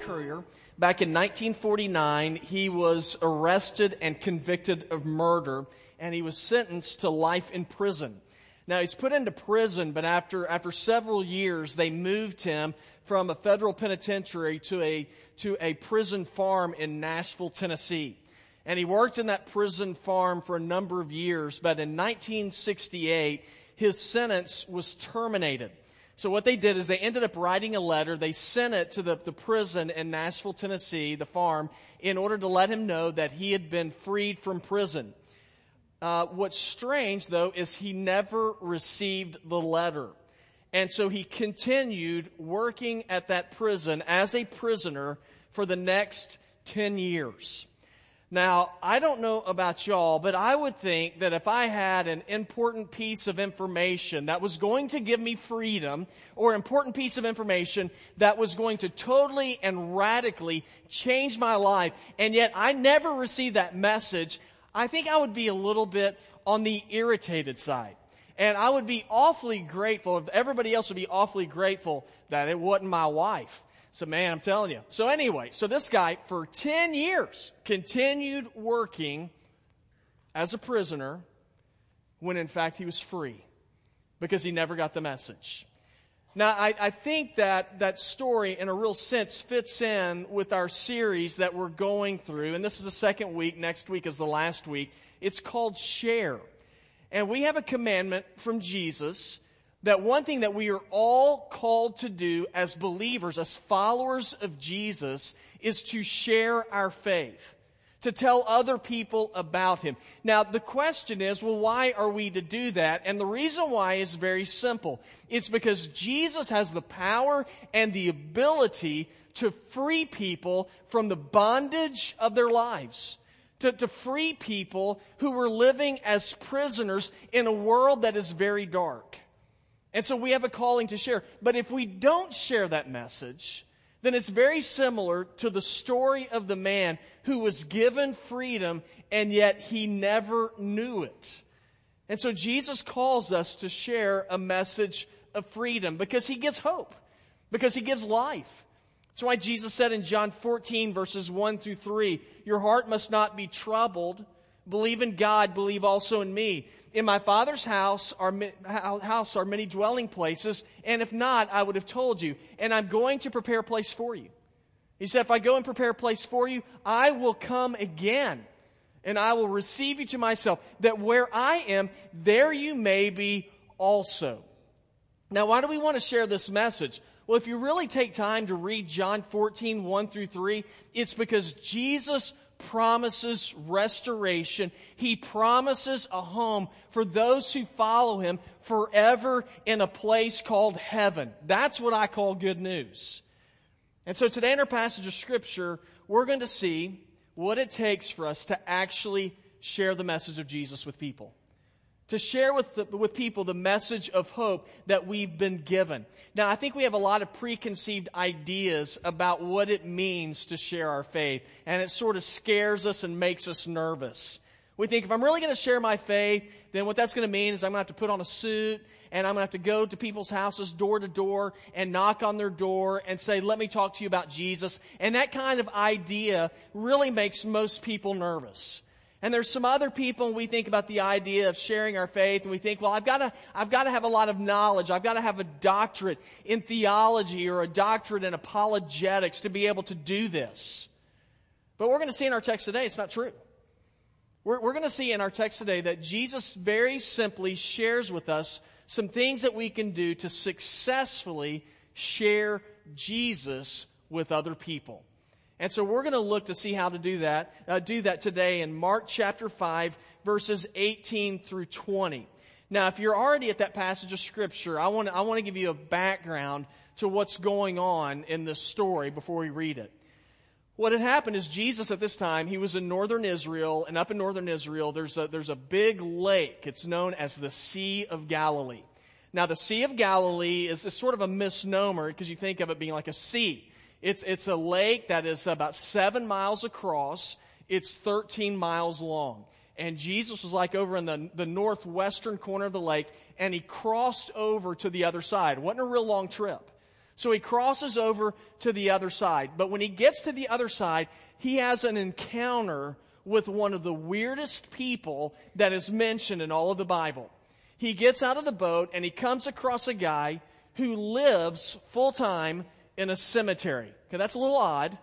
Courier. Back in 1949, he was arrested and convicted of murder, and he was sentenced to life in prison. Now he's put into prison, but after, after several years, they moved him from a federal penitentiary to a, to a prison farm in Nashville, Tennessee. And he worked in that prison farm for a number of years, but in 1968, his sentence was terminated. So what they did is they ended up writing a letter. They sent it to the, the prison in Nashville, Tennessee, the farm, in order to let him know that he had been freed from prison. Uh, what's strange, though, is he never received the letter. And so he continued working at that prison as a prisoner for the next 10 years. Now, I don't know about y'all, but I would think that if I had an important piece of information that was going to give me freedom, or important piece of information that was going to totally and radically change my life, and yet I never received that message, I think I would be a little bit on the irritated side. And I would be awfully grateful, everybody else would be awfully grateful that it wasn't my wife so man, I'm telling you. So anyway, so this guy for 10 years continued working as a prisoner when in fact he was free because he never got the message. Now, I, I, think that that story, in a real sense, fits in with our series that we're going through. And this is the second week. Next week is the last week. It's called Share. And we have a commandment from Jesus that one thing that we are all called to do as believers, as followers of Jesus, is to share our faith, to tell other people about Him. Now, the question is, well, why are we to do that? And the reason why is very simple. It's because Jesus has the power and the ability to free people from the bondage of their lives. To, to free people who were living as prisoners in a world that is very dark. And so we have a calling to share. But if we don't share that message, then it's very similar to the story of the man who was given freedom and yet he never knew it. And so Jesus calls us to share a message of freedom because he gives hope, because he gives life. That's why Jesus said in John 14 verses 1 through 3, your heart must not be troubled. Believe in God, believe also in me. In my Father's house are, house are many dwelling places, and if not, I would have told you. And I'm going to prepare a place for you. He said, if I go and prepare a place for you, I will come again, and I will receive you to myself, that where I am, there you may be also. Now, why do we want to share this message? Well, if you really take time to read John 14, 1 through 3, it's because Jesus promises restoration. He promises a home for those who follow him forever in a place called heaven. That's what I call good news. And so today in our passage of scripture, we're going to see what it takes for us to actually share the message of Jesus with people to share with, the, with people the message of hope that we've been given. Now, I think we have a lot of preconceived ideas about what it means to share our faith, and it sort of scares us and makes us nervous. We think if I'm really going to share my faith, then what that's going to mean is I'm going to have to put on a suit and I'm going to have to go to people's houses door to door and knock on their door and say, let me talk to you about Jesus. And that kind of idea really makes most people nervous. And there's some other people and we think about the idea of sharing our faith and we think, well, I've got to, I've got to have a lot of knowledge. I've got to have a doctorate in theology or a doctorate in apologetics to be able to do this. But we're going to see in our text today, it's not true. We're, we're going to see in our text today that Jesus very simply shares with us some things that we can do to successfully share Jesus with other people. And so we're going to look to see how to do that, uh, do that today in Mark chapter 5 verses 18 through 20. Now, if you're already at that passage of scripture, I want to, I want to give you a background to what's going on in this story before we read it. What had happened is Jesus at this time, he was in northern Israel, and up in northern Israel, there's a, there's a big lake. It's known as the Sea of Galilee. Now, the Sea of Galilee is, is sort of a misnomer because you think of it being like a sea. It's, it's a lake that is about seven miles across. It's 13 miles long. And Jesus was like over in the, the northwestern corner of the lake, and he crossed over to the other side. It wasn't a real long trip. So he crosses over to the other side. But when he gets to the other side, he has an encounter with one of the weirdest people that is mentioned in all of the Bible. He gets out of the boat and he comes across a guy who lives full time in a cemetery. Okay, that's a little odd,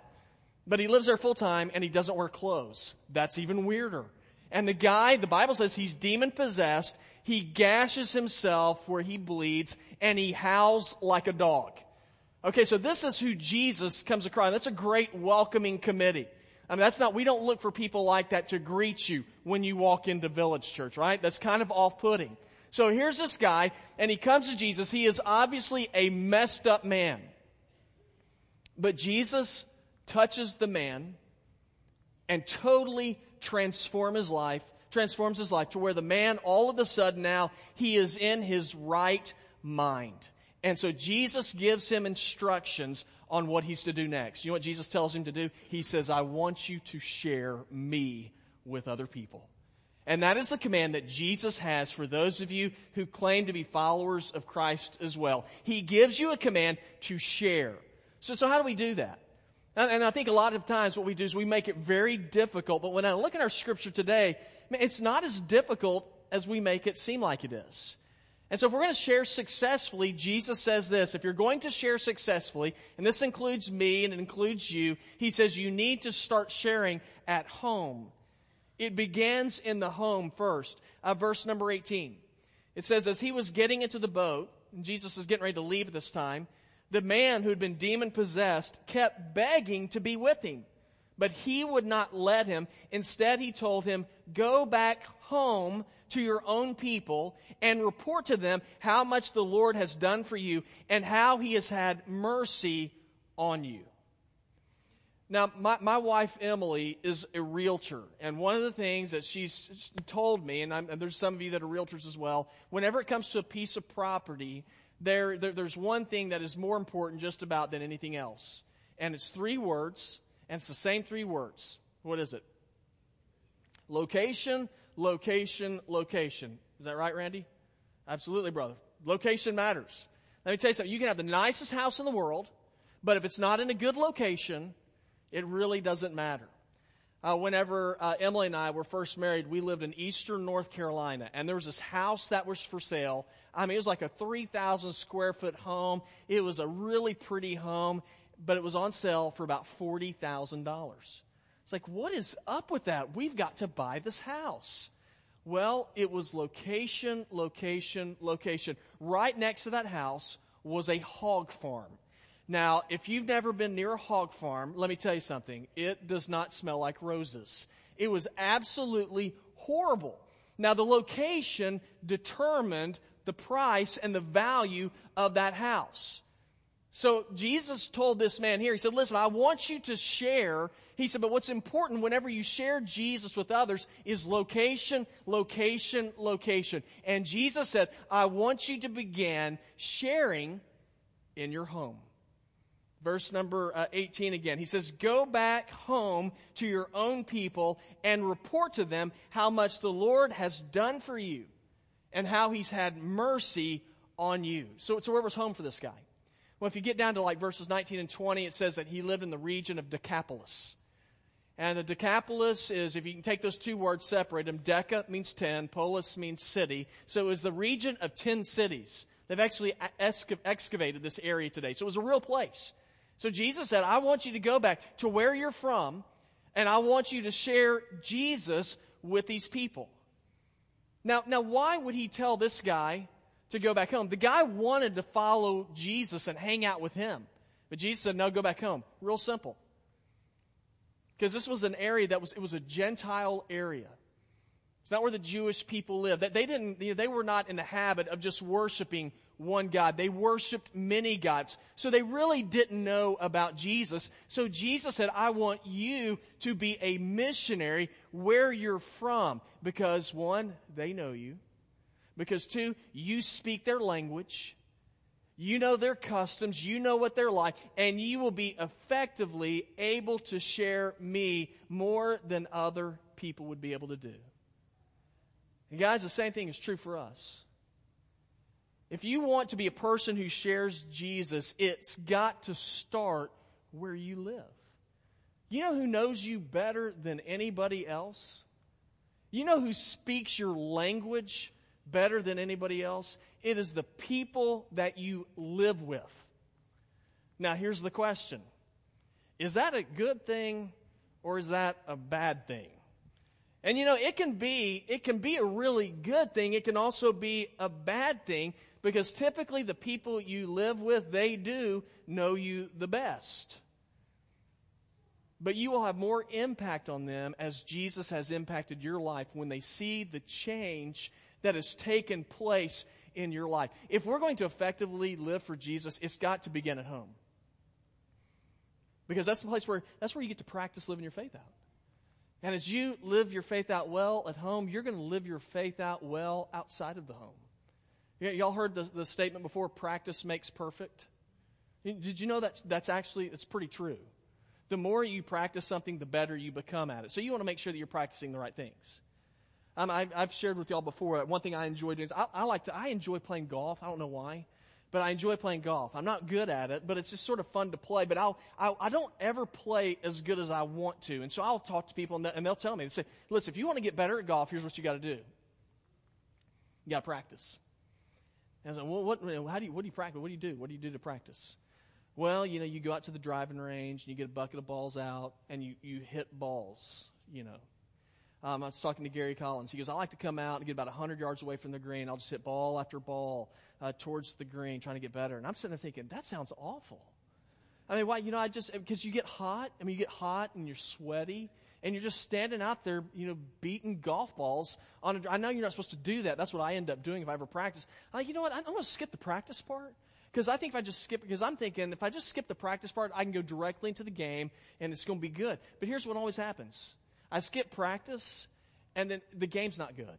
but he lives there full time and he doesn't wear clothes. That's even weirder. And the guy, the Bible says he's demon possessed. He gashes himself where he bleeds and he howls like a dog. Okay, so this is who Jesus comes across. That's a great welcoming committee. I mean, that's not, we don't look for people like that to greet you when you walk into Village Church, right? That's kind of off putting. So here's this guy, and he comes to Jesus. He is obviously a messed up man. But Jesus touches the man and totally transforms his life, transforms his life to where the man all of a sudden now he is in his right mind. And so Jesus gives him instructions on what he's to do next. You know what Jesus tells him to do? He says, I want you to share me with other people. And that is the command that Jesus has for those of you who claim to be followers of Christ as well. He gives you a command to share. So, so how do we do that? And I think a lot of times what we do is we make it very difficult. But when I look at our scripture today, it's not as difficult as we make it seem like it is. And so if we're going to share successfully, Jesus says this, if you're going to share successfully, and this includes me and it includes you, he says you need to start sharing at home. It begins in the home first. Uh, verse number 18. It says, as he was getting into the boat, and Jesus is getting ready to leave this time, the man who had been demon possessed kept begging to be with him. But he would not let him. Instead, he told him, go back home to your own people and report to them how much the Lord has done for you and how he has had mercy on you. Now, my, my wife Emily is a realtor, and one of the things that she's told me, and, and, there's some of you that are realtors as well, whenever it comes to a piece of property, there, there, there's one thing that is more important just about than anything else. And it's three words, and it's the same three words. What is it? Location, location, location. Is that right, Randy? Absolutely, brother. Location matters. Let me tell you something. You can have the nicest house in the world, but if it's not in a good location, it really doesn't matter. Uh, whenever uh, Emily and I were first married, we lived in eastern North Carolina, and there was this house that was for sale. I mean, it was like a 3,000 square foot home. It was a really pretty home, but it was on sale for about $40,000. It's like, what is up with that? We've got to buy this house. Well, it was location, location, location. Right next to that house was a hog farm. Now, if you've never been near a hog farm, let me tell you something. It does not smell like roses. It was absolutely horrible. Now, the location determined the price and the value of that house. So Jesus told this man here, he said, listen, I want you to share he said, but what's important whenever you share Jesus with others is location, location, location. And Jesus said, I want you to begin sharing in your home. Verse number uh, 18 again. He says, Go back home to your own people and report to them how much the Lord has done for you and how he's had mercy on you. So, so where was home for this guy? Well, if you get down to like verses 19 and 20, it says that he lived in the region of Decapolis. And a Decapolis is, if you can take those two words, separate them, Deca means ten, polis means city. So it was the region of ten cities. They've actually excavated this area today. So it was a real place. So Jesus said, I want you to go back to where you're from, and I want you to share Jesus with these people. Now, now why would he tell this guy to go back home? The guy wanted to follow Jesus and hang out with him. But Jesus said, no, go back home. Real simple. Because this was an area that was, it was a Gentile area. It's not where the Jewish people lived. They didn't, they were not in the habit of just worshiping one God. They worshiped many gods. So they really didn't know about Jesus. So Jesus said, I want you to be a missionary where you're from. Because one, they know you. Because two, you speak their language. You know their customs, you know what they're like, and you will be effectively able to share me more than other people would be able to do. And guys, the same thing is true for us. If you want to be a person who shares Jesus, it's got to start where you live. You know who knows you better than anybody else? You know who speaks your language better than anybody else? It is the people that you live with. Now, here's the question Is that a good thing or is that a bad thing? And you know, it can be, it can be a really good thing. It can also be a bad thing because typically the people you live with, they do know you the best. But you will have more impact on them as Jesus has impacted your life when they see the change that has taken place in your life. If we're going to effectively live for Jesus, it's got to begin at home. Because that's the place where that's where you get to practice living your faith out. And as you live your faith out well at home, you're going to live your faith out well outside of the home. Y'all heard the, the statement before, practice makes perfect? Did you know that that's actually, it's pretty true. The more you practice something, the better you become at it. So you want to make sure that you're practicing the right things. Um, I, have shared with y'all before, one thing I enjoy doing is I, I like to, I enjoy playing golf. I don't know why but I enjoy playing golf. I'm not good at it, but it's just sort of fun to play. But I'll, I, I don't ever play as good as I want to. And so I'll talk to people and, and they'll tell me, they say, listen, if you want to get better at golf, here's what you got to do. You got to practice. I said, well, what, how do you, what do you practice? What do you do? What do you do to practice? Well, you know, you go out to the driving range and you get a bucket of balls out and you, you hit balls, you know. Um, I was talking to Gary Collins. He goes, I like to come out and get about 100 yards away from the green. I'll just hit ball after ball uh, towards the green, trying to get better. And I'm sitting there thinking, that sounds awful. I mean, why? You know, I just, because you get hot. I mean, you get hot and you're sweaty and you're just standing out there, you know, beating golf balls on a, I know you're not supposed to do that. That's what I end up doing if I ever practice. I'm like, you know what? I'm going to skip the practice part. Because I think if I just skip, because I'm thinking if I just skip the practice part, I can go directly into the game and it's going to be good. But here's what always happens I skip practice and then the game's not good.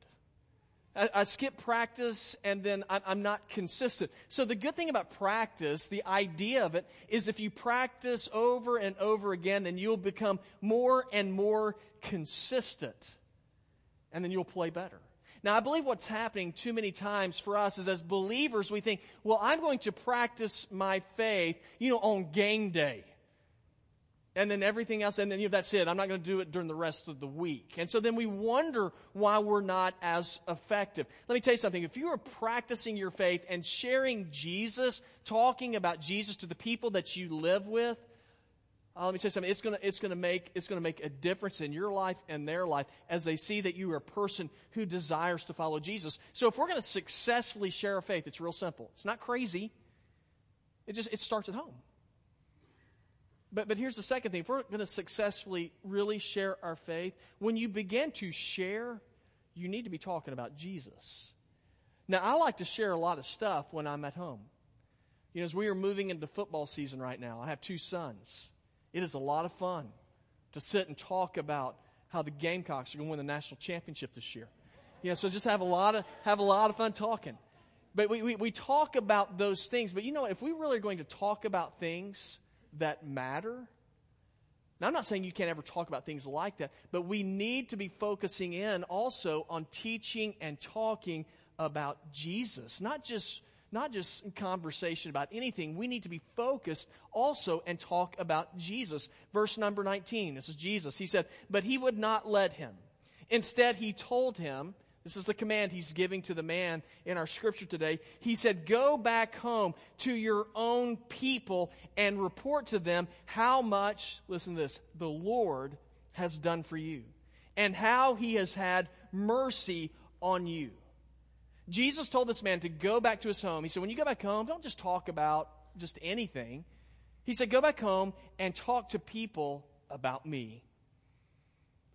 I, I skip practice and then I'm, I'm not consistent. So the good thing about practice, the idea of it, is if you practice over and over again, then you'll become more and more consistent. And then you'll play better. Now, I believe what's happening too many times for us is as believers, we think, well, I'm going to practice my faith, you know, on game day and then everything else, and then you know, that's it. I'm not going to do it during the rest of the week. And so then we wonder why we're not as effective. Let me tell you something. If you are practicing your faith and sharing Jesus, talking about Jesus to the people that you live with, uh, let me tell you something. It's going to it's to make it's going to make a difference in your life and their life as they see that you are a person who desires to follow Jesus. So if we're going to successfully share our faith, it's real simple. It's not crazy. It just it starts at home. But, but here's the second thing. If we're going to successfully really share our faith, when you begin to share, you need to be talking about Jesus. Now, I like to share a lot of stuff when I'm at home. You know, as we are moving into football season right now, I have two sons. It is a lot of fun to sit and talk about how the Gamecocks are going to win the national championship this year. You know, so just have a lot of, have a lot of fun talking. But we, we, we talk about those things. But you know, if we really are going to talk about things that matter. Now, I'm not saying you can't ever talk about things like that, but we need to be focusing in also on teaching and talking about Jesus, not just not just conversation about anything. We need to be focused also and talk about Jesus. Verse number 19. This is Jesus. He said, But he would not let him. Instead, he told him, this is the command he's giving to the man in our scripture today. He said, Go back home to your own people and report to them how much, listen to this, the Lord has done for you and how he has had mercy on you. Jesus told this man to go back to his home. He said, When you go back home, don't just talk about just anything. He said, Go back home and talk to people about me.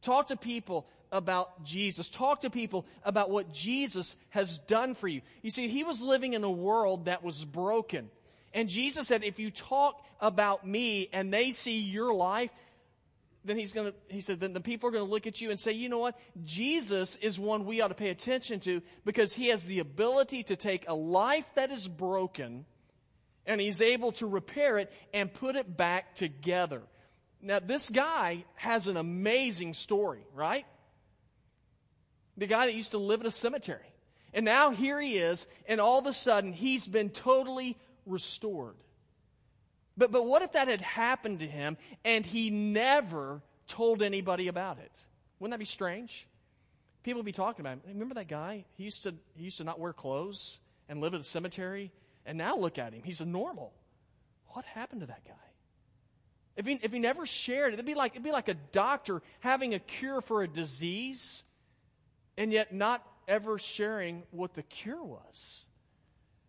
Talk to people about Jesus. Talk to people about what Jesus has done for you. You see, he was living in a world that was broken. And Jesus said, if you talk about me and they see your life, then he's going to, he said, then the people are going to look at you and say, you know what? Jesus is one we ought to pay attention to because he has the ability to take a life that is broken and he's able to repair it and put it back together. Now, this guy has an amazing story, right? The guy that used to live in a cemetery. And now here he is, and all of a sudden he's been totally restored. But, but what if that had happened to him and he never told anybody about it? Wouldn't that be strange? People would be talking about him. Remember that guy? He used to, he used to not wear clothes and live at a cemetery. And now look at him. He's a normal. What happened to that guy? If he, if he never shared it, it'd be, like, it'd be like a doctor having a cure for a disease and yet not ever sharing what the cure was.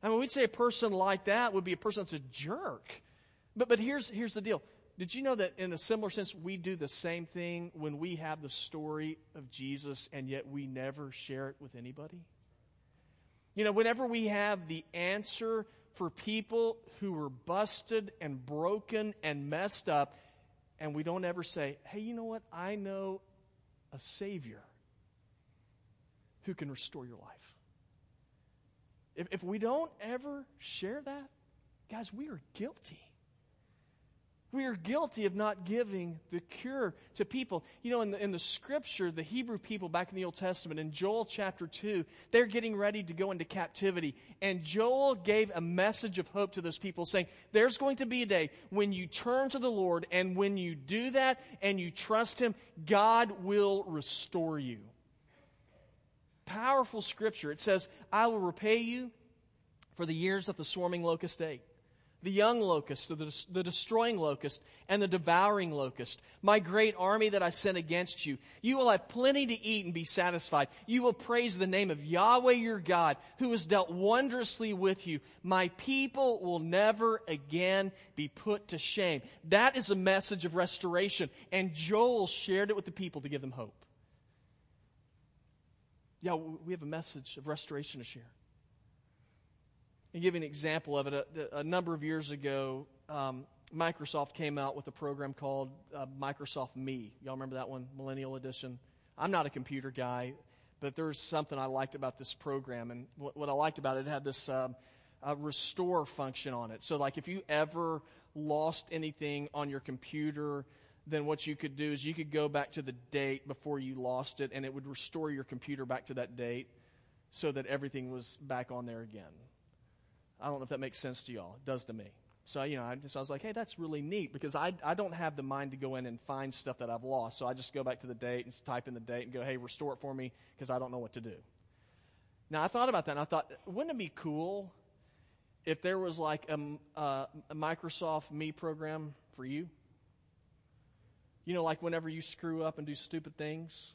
I mean, we'd say a person like that would be a person that's a jerk. But, but here's, here's the deal. Did you know that in a similar sense, we do the same thing when we have the story of Jesus and yet we never share it with anybody? You know, whenever we have the answer for people who were busted and broken and messed up, and we don't ever say, hey, you know what? I know a Savior who can restore your life. If, if we don't ever share that, guys, we are guilty. We are guilty of not giving the cure to people. You know, in the, in the scripture, the Hebrew people back in the Old Testament, in Joel chapter 2, they're getting ready to go into captivity. And Joel gave a message of hope to those people saying, there's going to be a day when you turn to the Lord, and when you do that and you trust Him, God will restore you. Powerful scripture. It says, I will repay you for the years that the swarming locust ate the young locust, the, the destroying locust, and the devouring locust, my great army that I sent against you. You will have plenty to eat and be satisfied. You will praise the name of Yahweh your God, who has dealt wondrously with you. My people will never again be put to shame. That is a message of restoration, and Joel shared it with the people to give them hope. Yeah, we have a message of restoration to share. And give you an example of it. A, a number of years ago, um, Microsoft came out with a program called uh, Microsoft Me. Y'all remember that one, Millennial Edition? I'm not a computer guy, but there's something I liked about this program. And what, what I liked about it, it had this um, restore function on it. So, like, if you ever lost anything on your computer, then what you could do is you could go back to the date before you lost it, and it would restore your computer back to that date so that everything was back on there again. I don't know if that makes sense to y'all. It does to me. So, you know, I, just, I was like, hey, that's really neat because I, I don't have the mind to go in and find stuff that I've lost. So I just go back to the date and type in the date and go, hey, restore it for me because I don't know what to do. Now, I thought about that and I thought, wouldn't it be cool if there was like a, uh, a Microsoft Me program for you? You know, like whenever you screw up and do stupid things,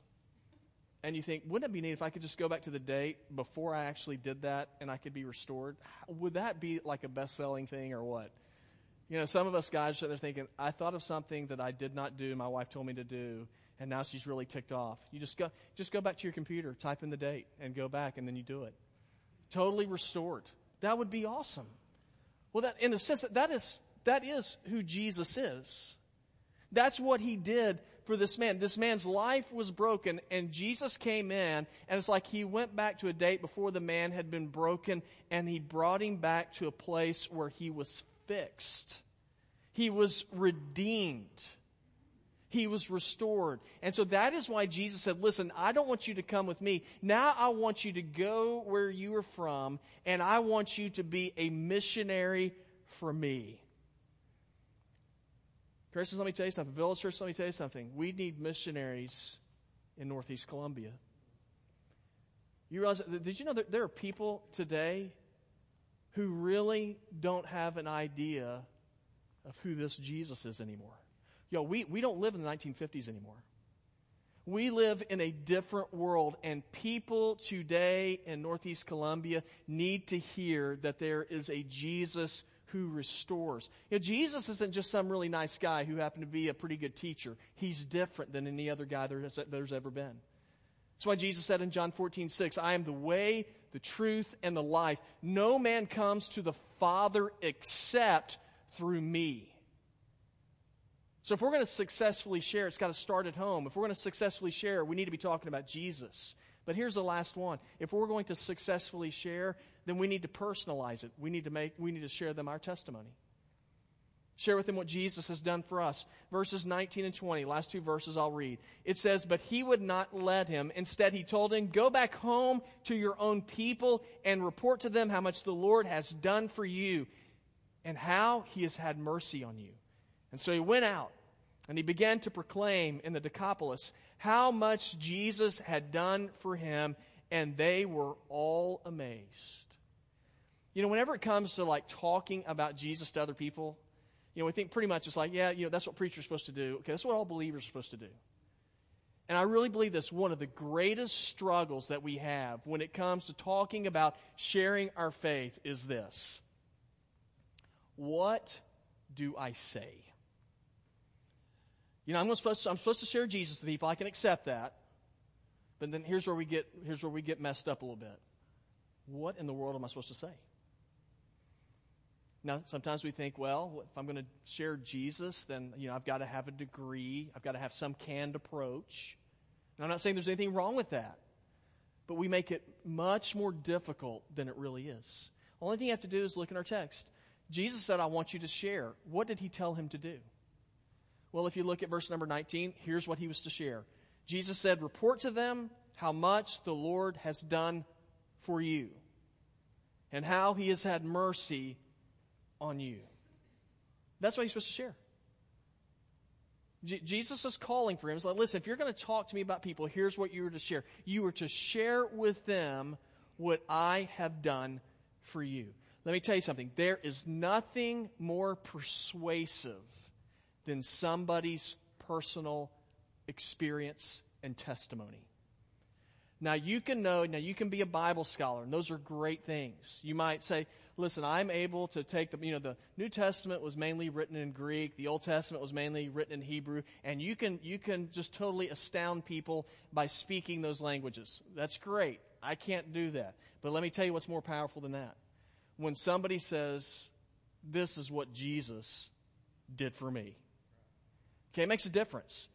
and you think, wouldn't it be neat if I could just go back to the date before I actually did that and I could be restored? Would that be like a best selling thing or what? You know, some of us guys are thinking, I thought of something that I did not do, my wife told me to do, and now she's really ticked off. You just go, just go back to your computer, type in the date, and go back, and then you do it. Totally restored. That would be awesome. Well, that, in a sense, that, that is, that is who Jesus is. That's what he did for this man. This man's life was broken, and Jesus came in, and it's like he went back to a date before the man had been broken, and he brought him back to a place where he was fixed. He was redeemed. He was restored. And so that is why Jesus said, Listen, I don't want you to come with me. Now I want you to go where you are from, and I want you to be a missionary for me. Christians, let me tell you something. Village Church, let me tell you something. We need missionaries in Northeast Columbia. You realize, did you know that there are people today who really don't have an idea of who this Jesus is anymore? Yo, we, we don't live in the 1950s anymore. We live in a different world, and people today in Northeast Columbia need to hear that there is a Jesus who restores. You know, Jesus isn't just some really nice guy who happened to be a pretty good teacher. He's different than any other guy there's, there's ever been. That's why Jesus said in John 14, 6, I am the way, the truth, and the life. No man comes to the Father except through me. So if we're going to successfully share, it's got to start at home. If we're going to successfully share, we need to be talking about Jesus. But here's the last one. If we're going to successfully share, then we need to personalize it. We need to make, we need to share them our testimony. Share with them what Jesus has done for us. Verses 19 and 20, last two verses I'll read. It says, But he would not let him. Instead, he told him, Go back home to your own people and report to them how much the Lord has done for you and how he has had mercy on you. And so he went out and he began to proclaim in the Decapolis how much Jesus had done for him, and they were all amazed. You know, whenever it comes to like talking about Jesus to other people, you know, we think pretty much it's like, yeah, you know, that's what preachers are supposed to do. Okay, that's what all believers are supposed to do. And I really believe this one of the greatest struggles that we have when it comes to talking about sharing our faith is this. What do I say? You know, I'm supposed to, I'm supposed to share Jesus with people. I can accept that. But then here's where we get here's where we get messed up a little bit. What in the world am I supposed to say? Now, sometimes we think, well, if I'm going to share Jesus, then you know I've got to have a degree. I've got to have some canned approach. And I'm not saying there's anything wrong with that, but we make it much more difficult than it really is. Only thing you have to do is look in our text. Jesus said, "I want you to share." What did he tell him to do? Well, if you look at verse number 19, here's what he was to share. Jesus said, Report to them how much the Lord has done for you and how he has had mercy on you. That's what he's supposed to share. J- Jesus is calling for him. He's like, listen, if you're going to talk to me about people, here's what you were to share. You were to share with them what I have done for you. Let me tell you something. There is nothing more persuasive than somebody's personal experience and testimony. Now you can know, now you can be a Bible scholar, and those are great things. You might say, listen, I'm able to take the, you know, the New Testament was mainly written in Greek, the Old Testament was mainly written in Hebrew, and you can, you can just totally astound people by speaking those languages. That's great. I can't do that. But let me tell you what's more powerful than that. When somebody says, this is what Jesus did for me. Okay, it makes a difference.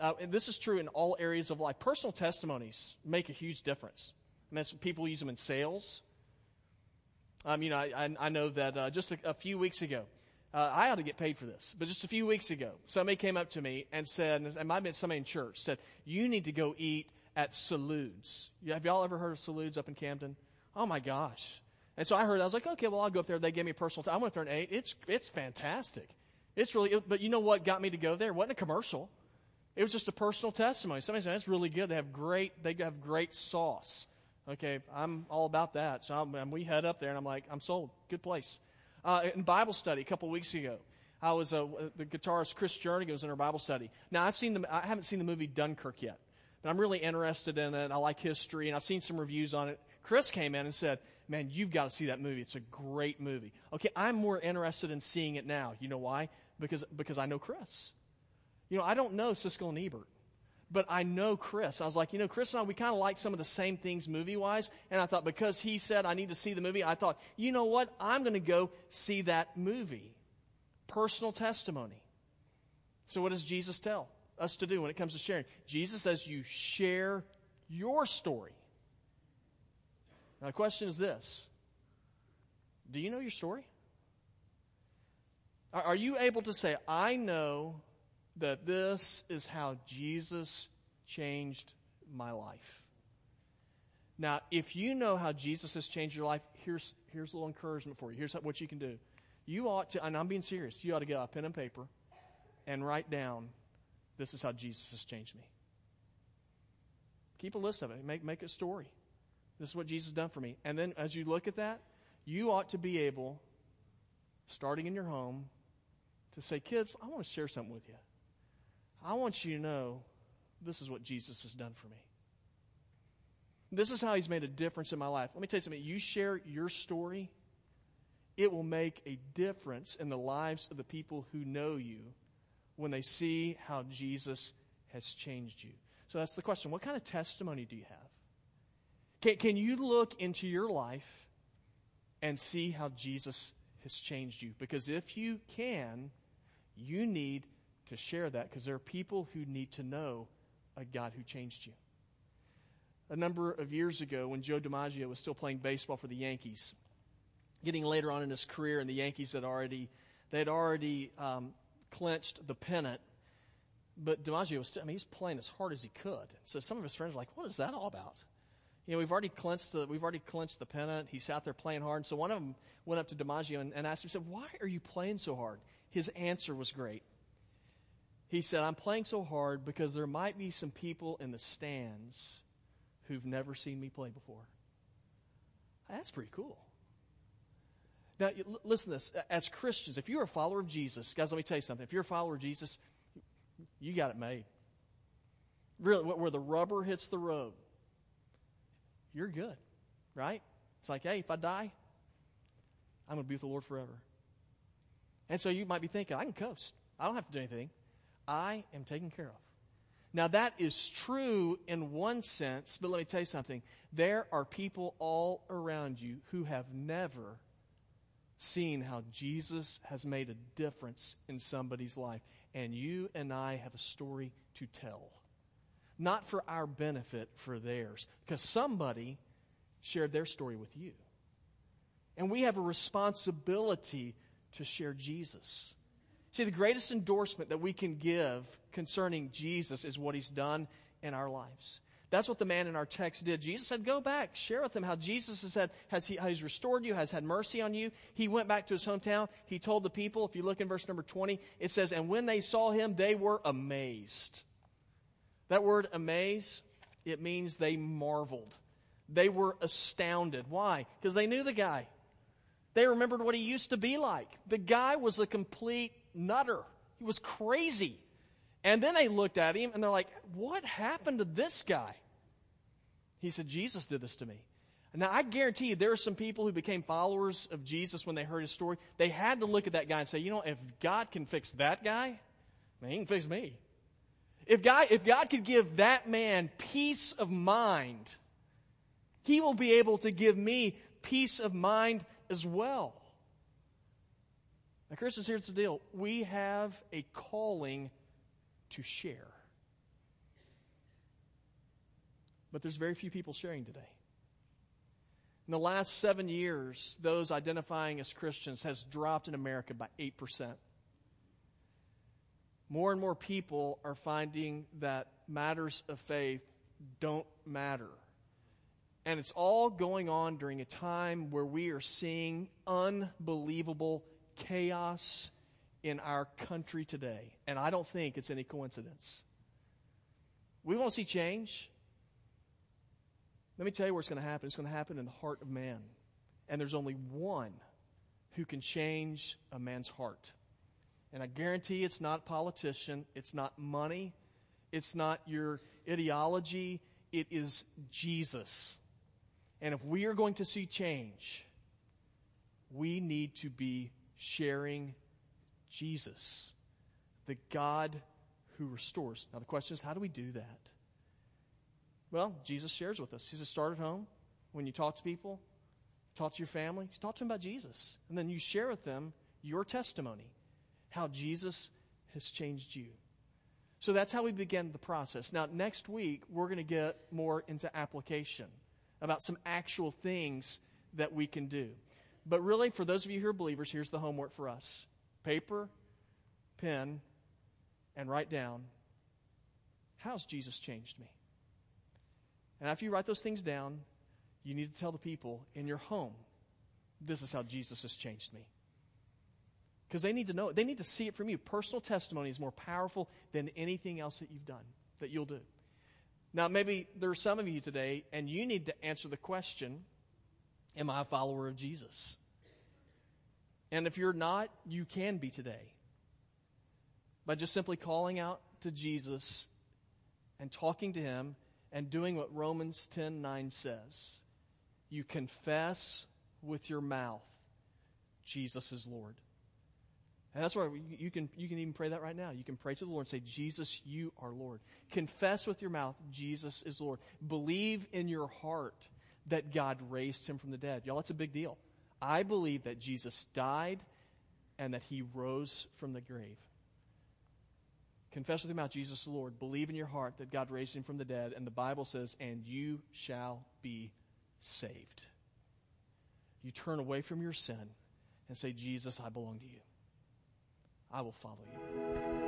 Uh, and this is true in all areas of life. Personal testimonies make a huge difference. And that's people use them in sales. Um, you know, I, I know that uh, just a, a, few weeks ago, uh, I ought to get paid for this, but just a few weeks ago, somebody came up to me and said, and it might have been somebody in church, said, you need to go eat at Salud's. Have y'all ever heard of Salud's up in Camden? Oh my gosh. And so I heard, I was like, okay, well, I'll go up there. They gave me a personal time. I went there and ate. It's, it's fantastic. It's really, but you know what got me to go there? It wasn't a commercial. It was just a personal testimony. Somebody said, that's really good. They have great, they have great sauce. Okay, I'm all about that. So I'm, we head up there and I'm like, I'm sold. Good place. Uh, in Bible study a couple weeks ago, I was, uh, the guitarist Chris Jernigan was in our Bible study. Now I've seen the, I haven't seen the movie Dunkirk yet, but I'm really interested in it. I like history and I've seen some reviews on it. Chris came in and said, man, you've got to see that movie. It's a great movie. Okay, I'm more interested in seeing it now. You know why? because, because I know Chris. You know, I don't know Siskel and Ebert, but I know Chris. I was like, you know, Chris and I, we kind of like some of the same things movie wise. And I thought, because he said I need to see the movie, I thought, you know what? I'm going to go see that movie. Personal testimony. So, what does Jesus tell us to do when it comes to sharing? Jesus says you share your story. Now, the question is this Do you know your story? Are you able to say, I know that this is how Jesus changed my life? Now, if you know how Jesus has changed your life, here's, here's a little encouragement for you. Here's what you can do. You ought to, and I'm being serious, you ought to get a pen and paper and write down, this is how Jesus has changed me. Keep a list of it. Make, make a story. This is what Jesus has done for me. And then as you look at that, you ought to be able, starting in your home, to say, kids, I want to share something with you. I want you to know this is what Jesus has done for me. This is how he's made a difference in my life. Let me tell you something. You share your story, it will make a difference in the lives of the people who know you when they see how Jesus has changed you. So that's the question. What kind of testimony do you have? Can, can you look into your life and see how Jesus has changed you? Because if you can, you need to share that because there are people who need to know a God who changed you. A number of years ago, when Joe DiMaggio was still playing baseball for the Yankees, getting later on in his career, and the Yankees had already They'd already um, clinched the pennant, but DiMaggio was still, I mean, he's playing as hard as he could. So some of his friends were like, what is that all about? You know, we've already clinched the, we've already clinched the pennant. He's out there playing hard. And so one of them went up to DiMaggio and, and asked him, said, why are you playing so hard? His answer was great. He said, I'm playing so hard because there might be some people in the stands who've never seen me play before. That's pretty cool. Now, listen to this. As Christians, if you're a follower of Jesus, guys, let me tell you something. If you're a follower of Jesus, you got it made. Really, where the rubber hits the road, you're good, right? It's like, hey, if I die, I'm going to be with the Lord forever. And so you might be thinking, I can coast. I don't have to do anything. I am taken care of. Now, that is true in one sense, but let me tell you something. There are people all around you who have never seen how Jesus has made a difference in somebody's life. And you and I have a story to tell. Not for our benefit, for theirs. Because somebody shared their story with you. And we have a responsibility to share Jesus. See, the greatest endorsement that we can give concerning Jesus is what he's done in our lives. That's what the man in our text did. Jesus said, Go back, share with them how Jesus has, said, has he, has restored you, has had mercy on you. He went back to his hometown. He told the people, if you look in verse number 20, it says, And when they saw him, they were amazed. That word amaze, it means they marveled. They were astounded. Why? Because they knew the guy. They remembered what he used to be like. The guy was a complete nutter. He was crazy. And then they looked at him and they're like, What happened to this guy? He said, Jesus did this to me. Now, I guarantee you, there are some people who became followers of Jesus when they heard his story. They had to look at that guy and say, You know, if God can fix that guy, he can fix me. If God, if God could give that man peace of mind, he will be able to give me peace of mind as well. Now, Christians, here's the deal we have a calling to share. But there's very few people sharing today. In the last seven years, those identifying as Christians has dropped in America by 8%. More and more people are finding that matters of faith don't matter. And it's all going on during a time where we are seeing unbelievable chaos in our country today. And I don't think it's any coincidence. We want to see change. Let me tell you where it's going to happen. It's going to happen in the heart of man. And there's only one who can change a man's heart. And I guarantee it's not politician, it's not money, it's not your ideology, it is Jesus. And if we are going to see change, we need to be sharing Jesus, the God who restores. Now, the question is, how do we do that? Well, Jesus shares with us. He says, start at home. When you talk to people, talk to your family, talk to them about Jesus. And then you share with them your testimony, how Jesus has changed you. So that's how we begin the process. Now, next week, we're going to get more into application about some actual things that we can do. But really, for those of you who are believers, here's the homework for us paper, pen, and write down how's Jesus changed me? And after you write those things down, you need to tell the people in your home, this is how Jesus has changed me. Because they need to know it. They need to see it from you. Personal testimony is more powerful than anything else that you've done, that you'll do. Now, maybe there are some of you today, and you need to answer the question Am I a follower of Jesus? And if you're not, you can be today. By just simply calling out to Jesus and talking to him and doing what Romans 10 9 says. You confess with your mouth Jesus is Lord. And that's why you can, you can even pray that right now. You can pray to the Lord and say, Jesus, you are Lord. Confess with your mouth, Jesus is Lord. Believe in your heart that God raised him from the dead. Y'all, that's a big deal. I believe that Jesus died and that he rose from the grave. Confess with your mouth, Jesus the Lord. Believe in your heart that God raised him from the dead. And the Bible says, and you shall be saved. You turn away from your sin and say, Jesus, I belong to you. I will follow you.